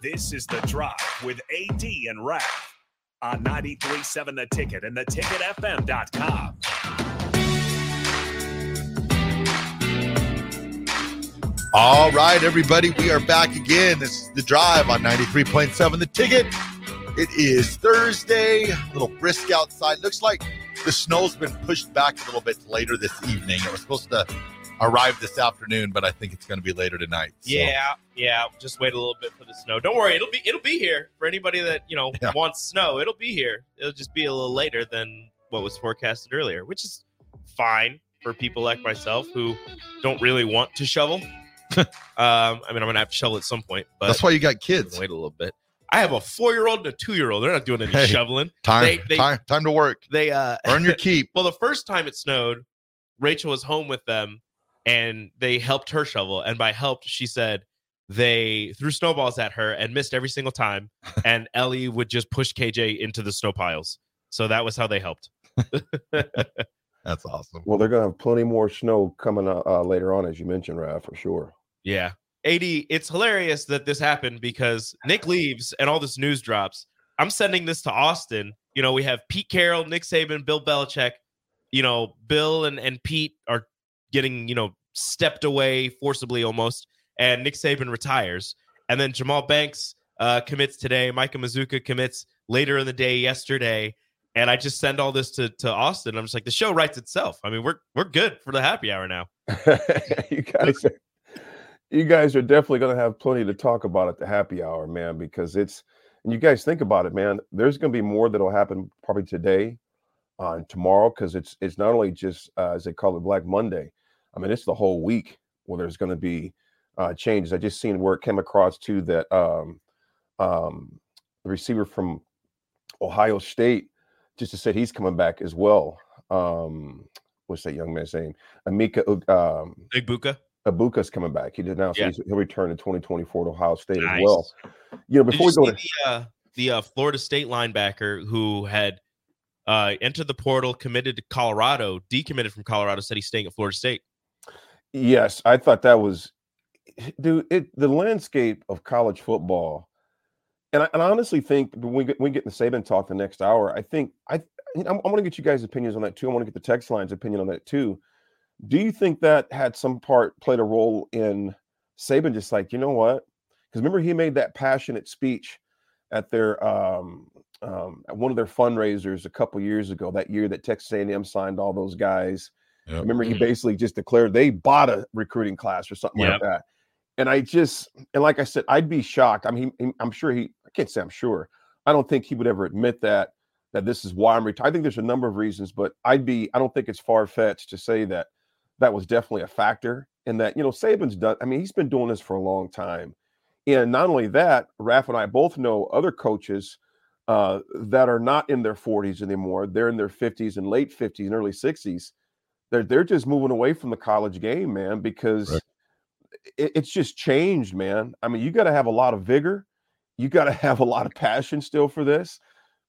This is The Drive with AD and Raf on 93.7 The Ticket and theticketfm.com. All right, everybody, we are back again. This is The Drive on 93.7 The Ticket. It is Thursday, a little brisk outside. Looks like the snow's been pushed back a little bit later this evening. It was supposed to arrive this afternoon, but I think it's going to be later tonight. So, Yeah, yeah. Just wait a little bit for the snow. Don't worry, it'll be it'll be here for anybody that you know Yeah. wants snow. It'll be here. It'll just be a little later than what was forecasted earlier, which is fine for people like myself who don't really want to shovel. um, I mean, I'm gonna have to shovel at some point, but that's why you got kids. wait a little bit. I have a four year old and a two year old. They're not doing any Hey. shoveling. Time, They- they- time, time to work. They uh Earn your keep. well, the first time it snowed, Rachel was home with them and they helped her shovel. And by helped, she said they threw snowballs at her and missed every single time. And Ellie would just push KJ into the snow piles. So that was how they helped. That's awesome. Well, they're going to have plenty more snow coming uh, uh, later on, as you mentioned, Raf, for sure. Yeah. AD, it's hilarious that this happened because Nick leaves and all this news drops. I'm sending this to Austin. You know, we have Pete Carroll, Nick Saban, Bill Belichick. You know, Bill and, and Pete are getting, you know, stepped away forcibly almost. And Nick Saban retires. And then Jahmal Banks uh, commits today. Micah Mazzccua commits later in the day yesterday. And I just send all this to, to Austin. I'm just like, the show writes itself. I mean, we're we're good for the happy hour now. you guys, are, you guys are definitely going to have plenty to talk about at the happy hour, man. Because it's, and you guys think about it, man. There's going to be more that'll happen probably today, uh, and tomorrow, because it's it's not only just uh, as they call it Black Monday. I mean, it's the whole week where there's going to be uh, changes. I just seen where it came across too that um, um, the receiver from Ohio State just said he's coming back as well. Um, what's that young man's name? Emeka um, Big Buka. Egbuka's coming back. He announced Yeah. he'll return in 2024 to Ohio State Nice. as well. You know, before you we go to the uh, the uh, Florida State linebacker who had uh, entered the portal, committed to Colorado, decommitted from Colorado, said he's staying at Florida State. Yes, I thought that was, dude. It the landscape of college football, and I, and I honestly think when we get, when we get in the Saban talk the next hour, I think I I'm going to get you guys' opinions on that too. I want to get the text line's opinion on that too. Do you think that had some part played a role in Saban just like you know what? Because remember he made that passionate speech at their um, um, at one of their fundraisers a couple years ago. That year that Texas A&M signed all those guys. Yep. Remember he Mhm. basically just declared they bought a recruiting class or something Yep. like that. And I just and like I said, I'd be shocked. I mean, he- I'm sure he. I can't say I'm sure. I don't think he would ever admit that that this is why I'm retired. I think there's a number of reasons, but I'd be. I don't think it's far fetched to say that that was definitely a factor. And that you know Saban's done. I mean, he's been doing this for a long time. And not only that, Raf and I both know other coaches uh, that are not in their 40s anymore. They're in their 50s and late 50s and early 60s. They're they're just moving away from the college game, man, because Right. it, it's just changed, man. I mean, you got to have a lot of vigor. You got to have a lot of passion still for this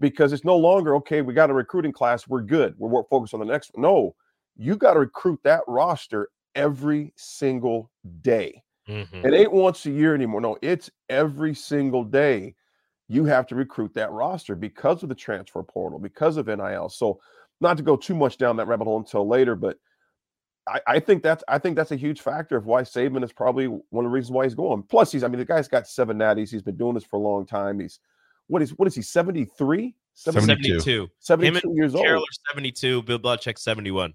because it's no longer okay. We got a recruiting class. We're good. We're, we're focused on the next one. No, you got to recruit that roster every single day. Mm-hmm. It ain't once a year anymore. No, it's every single day. You have to recruit that roster because of the transfer portal, because of NIL. So, not to go too much down that rabbit hole until later, but I, I think that's I think that's a huge factor of why Saban is probably one of the reasons why he's going. Plus, he's I mean the guy's got seven natties. He's been doing this for a long time. He's what is what is he 73? 72. 72. 72 years Carroll old. are 72, Bill Belichick 71.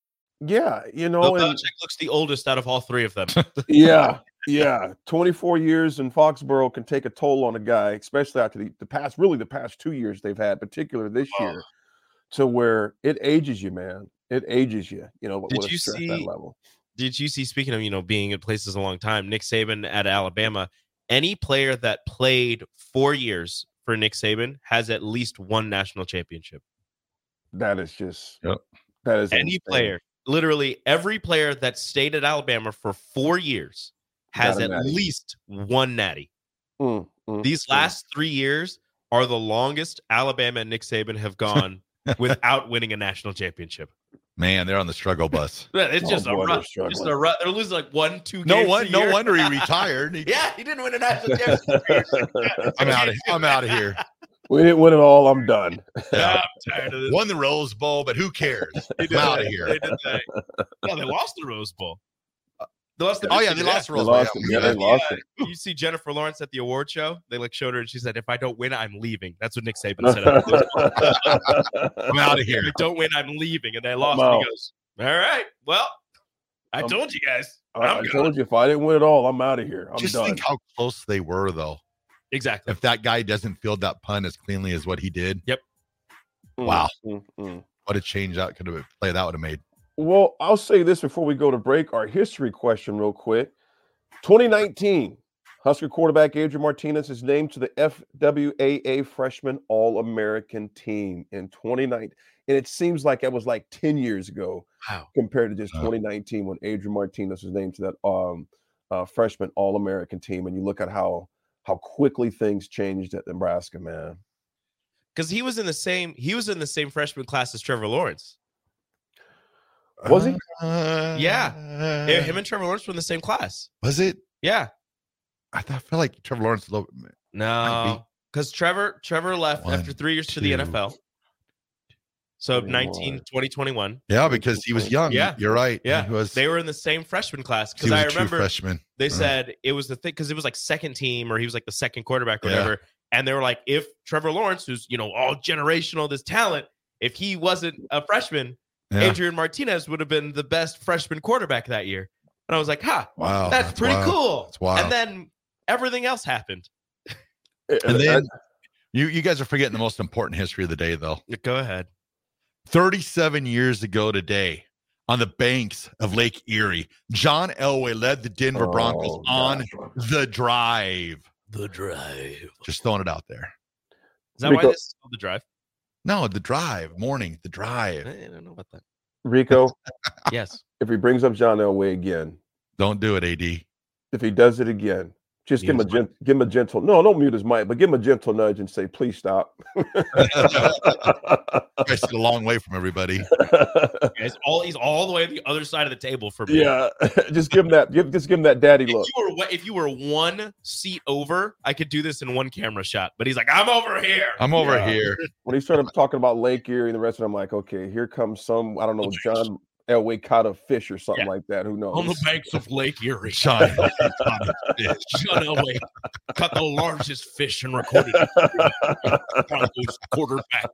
Yeah, you know, Bill and- Belichick looks the oldest out of all three of them. yeah, yeah. 24 years in Foxborough can take a toll on a guy, especially after the, the past, really the past two years they've had, particular this Oh. year, to where it ages you, man. It ages you, you know, Did you see- that level. Did you see, speaking of, you know, being in places a long time, Nick Saban at Alabama, any player that played four years for Nick Saban has at least one national championship. That is just Yep. that is Any insane. player, literally every player that stayed at Alabama for four years has at natty. least one natty. Mm, mm, These mm. last three years are the longest Alabama and Nick Saban have gone without winning a national championship. Man, they're on the struggle bus. It's Oh, just a boy, they're rut. Just a rut. They're losing like one, two. No games one, a no year. wonder he retired. He- yeah, he didn't win a national championship. I'm out of I'm out of here. We didn't win it all. I'm done. Yeah, I'm tired of this. Won the Rose Bowl, but who cares? They I'm out of here. They did that. No, they lost the Rose Bowl. They lost the Oh yeah, they Michigan, lost the Rose Bowl. lost. Yeah, they lost it. You see Jennifer Lawrence at the award show. They like showed her, and she said, "If I don't win, I'm leaving." That's what Nick Saban said. I'm out of here. If I don't win, I'm leaving, and they lost. And he goes, "All right, well, I I'm- told you guys, I, I'm I good." told you if I didn't win it all, I'm out of here. I'm Just done. think how close they were, though. Exactly." If that guy doesn't field that pun as cleanly as what he did, Yep. wow. mm, mm. what a change that could have play that would have made. Well, I'll say this before we go to break. Our history question, real quick. 2019, Husker quarterback Adrian Martinez is named to the FWAA Freshman All American team in 2019. And it seems like it was like 10 years ago Wow. compared to just Wow. 2019 when Adrian Martinez was named to that um, uh, freshman All American team. And you look at how how quickly things changed at Nebraska, man. Because he was in the same he was in the same freshman class as Trevor Lawrence. Was he? Uh, Yeah. Yeah, him and Trevor Lawrence were in the same class. was it? Yeah. I thought I feel like Trevor Lawrence. a little- No, because Trevor Trevor left One, after three years to the NFL. So 21. 19, 2021. Yeah, because he was young. Yeah. you're right. Yeah. he was. They were in the same freshman class because was I a true remember freshman. they Uh. said it was the thing because it was like second team or he was like the second quarterback or Yeah. whatever. And they were like, if Trevor Lawrence, who's you know all generational, this talent, if he wasn't a freshman, Yeah. Adrian Martinez would have been the best freshman quarterback that year. And I was like, huh, Wow, that's, pretty wild. cool. That's wild. And then everything else happened. And then you you guys are forgetting the most important history of the day, though. Go ahead. 37 years ago today, on the banks of Lake Erie, John Elway led the Denver oh, Broncos Oh, on the drive. The drive. Just throwing it out there. Is that why this is called the drive? No, the drive, morning, the drive. I don't know about that. Rico, Yes. if he brings up John Elway again, Don't do it, AD. if he does it again, just give him a Mute his gent- give him a gentle no, don't mute his mic, but give him a gentle nudge and say, please stop. I sit a long way from everybody. He's all he's all the way on the other side of the table for me. yeah, just give him that. Give just give him that daddy If look. you were if you were one seat over, I could do this in one camera shot. But he's like, I'm over here. I'm over Yeah. here. When he started talking about Lake Erie and the rest of it, I'm like, okay, here comes some I don't know John Elway caught a fish or something Yeah. like that. Who knows? on the banks of Lake Erie. Sean. John Elway caught the largest fish in recorded quarterback.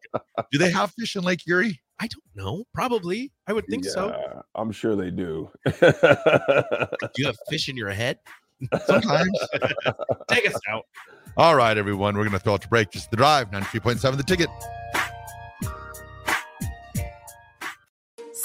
Do they have fish in Lake Erie? I don't know. Probably. I would think so. I'm sure they do. Do you have fish in your head? Sometimes. Take us out. All right, everyone. We're going to throw it to break. Just the drive, 93.7 the ticket.